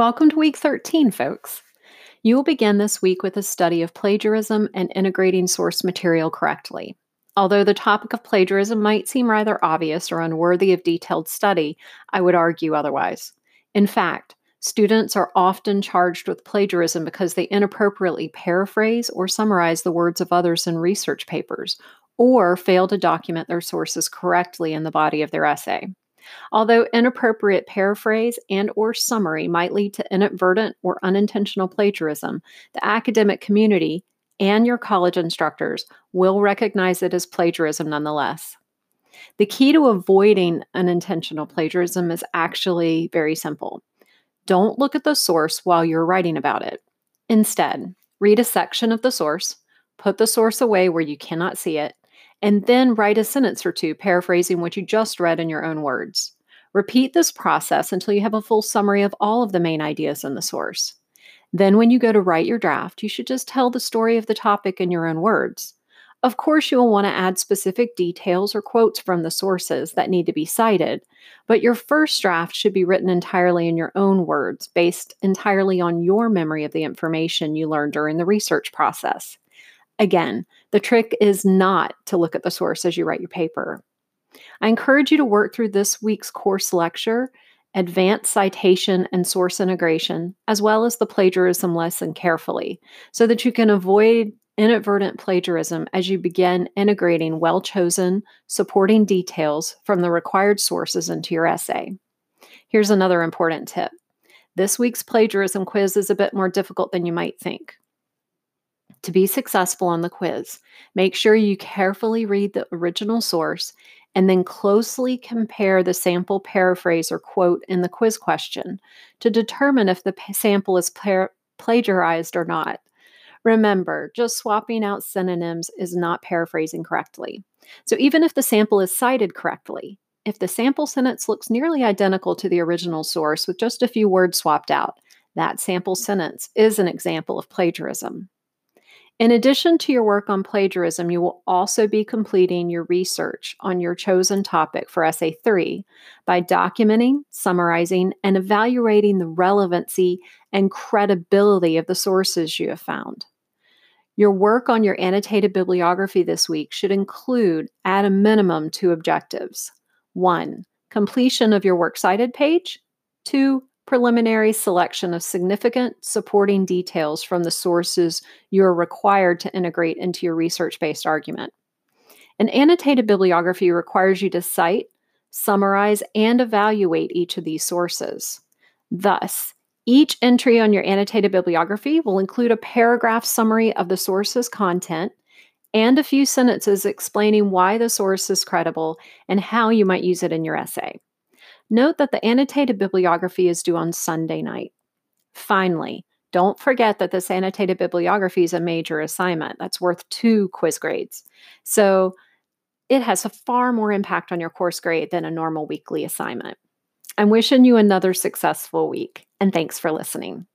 Welcome to week 13, folks. You will begin this week with a study of plagiarism and integrating source material correctly. Although the topic of plagiarism might seem rather obvious or unworthy of detailed study, I would argue otherwise. In fact, students are often charged with plagiarism because they inappropriately paraphrase or summarize the words of others in research papers, or fail to document their sources correctly in the body of their essay. Although inappropriate paraphrase and or summary might lead to inadvertent or unintentional plagiarism, the academic community and your college instructors will recognize it as plagiarism nonetheless. The key to avoiding unintentional plagiarism is actually very simple. Don't look at the source while you're writing about it. Instead, read a section of the source, put the source away where you cannot see it, and then write a sentence or two paraphrasing what you just read in your own words. Repeat this process until you have a full summary of all of the main ideas in the source. Then, when you go to write your draft, you should just tell the story of the topic in your own words. Of course, you will want to add specific details or quotes from the sources that need to be cited, but your first draft should be written entirely in your own words, based entirely on your memory of the information you learned during the research process. Again, the trick is not to look at the source as you write your paper. I encourage you to work through this week's course lecture, advanced citation and source integration, as well as the plagiarism lesson carefully so that you can avoid inadvertent plagiarism as you begin integrating well chosen supporting details from the required sources into your essay. Here's another important tip this week's plagiarism quiz is a bit more difficult than you might think. To be successful on the quiz, make sure you carefully read the original source and then closely compare the sample paraphrase or quote in the quiz question to determine if the sample is par- plagiarized or not. Remember, just swapping out synonyms is not paraphrasing correctly. So even if the sample is cited correctly, if the sample sentence looks nearly identical to the original source with just a few words swapped out, that sample sentence is an example of plagiarism. In addition to your work on plagiarism, you will also be completing your research on your chosen topic for Essay 3 by documenting, summarizing, and evaluating the relevancy and credibility of the sources you have found. Your work on your annotated bibliography this week should include, at a minimum, two objectives. One, completion of your works cited page. Two, preliminary selection of significant supporting details from the sources you're required to integrate into your research based argument. An annotated bibliography requires you to cite, summarize, and evaluate each of these sources. Thus, each entry on your annotated bibliography will include a paragraph summary of the source's content and a few sentences explaining why the source is credible and how you might use it in your essay. Note that the annotated bibliography is due on Sunday night. Finally, don't forget that this annotated bibliography is a major assignment that's worth two quiz grades. So it has a far more impact on your course grade than a normal weekly assignment. I'm wishing you another successful week, and thanks for listening.